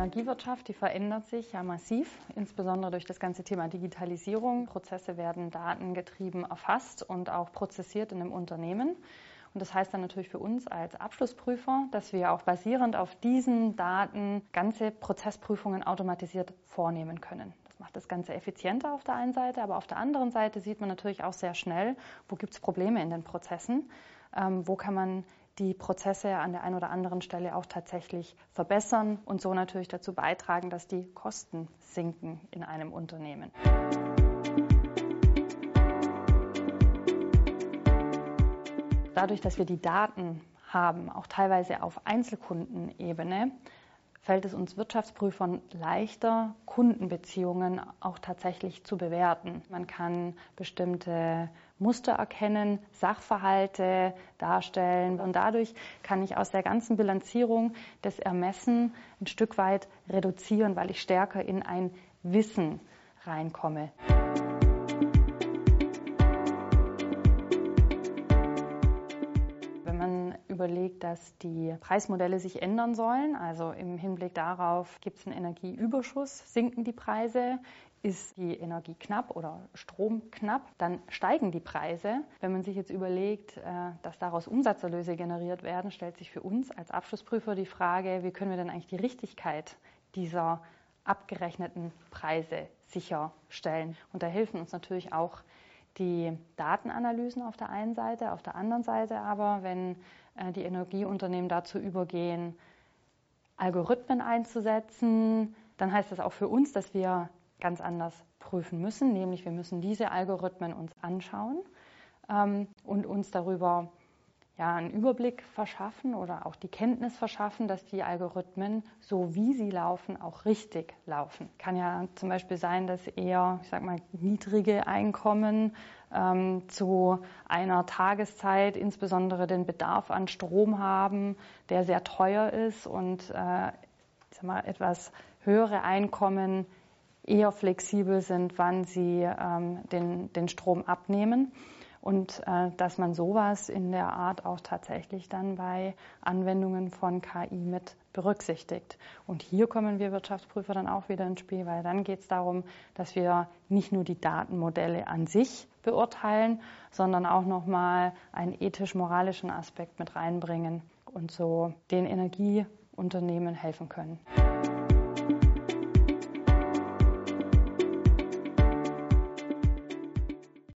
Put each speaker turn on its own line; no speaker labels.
Energiewirtschaft, die verändert sich ja massiv, insbesondere durch das ganze Thema Digitalisierung. Prozesse werden datengetrieben erfasst und auch prozessiert in einem Unternehmen. Und das heißt dann natürlich für uns als Abschlussprüfer, dass wir auch basierend auf diesen Daten ganze Prozessprüfungen automatisiert vornehmen können. Das macht das Ganze effizienter auf der einen Seite, aber auf der anderen Seite sieht man natürlich auch sehr schnell, wo gibt es Probleme in den Prozessen, ähm, wo kann man die Prozesse an der einen oder anderen Stelle auch tatsächlich verbessern und so natürlich dazu beitragen, dass die Kosten sinken in einem Unternehmen. Dadurch, dass wir die Daten haben, auch teilweise auf Einzelkundenebene, fällt es uns Wirtschaftsprüfern leichter, Kundenbeziehungen auch tatsächlich zu bewerten. Man kann bestimmte Muster erkennen, Sachverhalte darstellen und dadurch kann ich aus der ganzen Bilanzierung das Ermessen ein Stück weit reduzieren, weil ich stärker in ein Wissen reinkomme. Überlegt, dass die Preismodelle sich ändern sollen. Also im Hinblick darauf, gibt es einen Energieüberschuss, sinken die Preise. Ist die Energie knapp oder Strom knapp, dann steigen die Preise. Wenn man sich jetzt überlegt, äh, dass daraus Umsatzerlöse generiert werden, stellt sich für uns als Abschlussprüfer die Frage, wie können wir denn eigentlich die Richtigkeit dieser abgerechneten Preise sicherstellen? Und da helfen uns natürlich auch die Datenanalysen auf der einen Seite, auf der anderen Seite aber, wenn äh, die Energieunternehmen dazu übergehen, Algorithmen einzusetzen, dann heißt das auch für uns, dass wir ganz anders prüfen müssen, nämlich wir müssen diese Algorithmen uns anschauen ähm, und uns darüber ja, einen Überblick verschaffen oder auch die Kenntnis verschaffen, dass die Algorithmen, so wie sie laufen, auch richtig laufen. Kann ja zum Beispiel sein, dass eher, ich sag mal, niedrige Einkommen ähm, zu einer Tageszeit insbesondere den Bedarf an Strom haben, der sehr teuer ist und äh, ich sag mal, etwas höhere Einkommen eher flexibel sind, wann sie ähm, den, den Strom abnehmen und äh, dass man sowas in der Art auch tatsächlich dann bei Anwendungen von KI mit berücksichtigt. Und hier kommen wir Wirtschaftsprüfer dann auch wieder ins Spiel, weil dann geht es darum, dass wir nicht nur die Datenmodelle an sich beurteilen, sondern auch nochmal einen ethisch-moralischen Aspekt mit reinbringen und so den Energieunternehmen helfen können.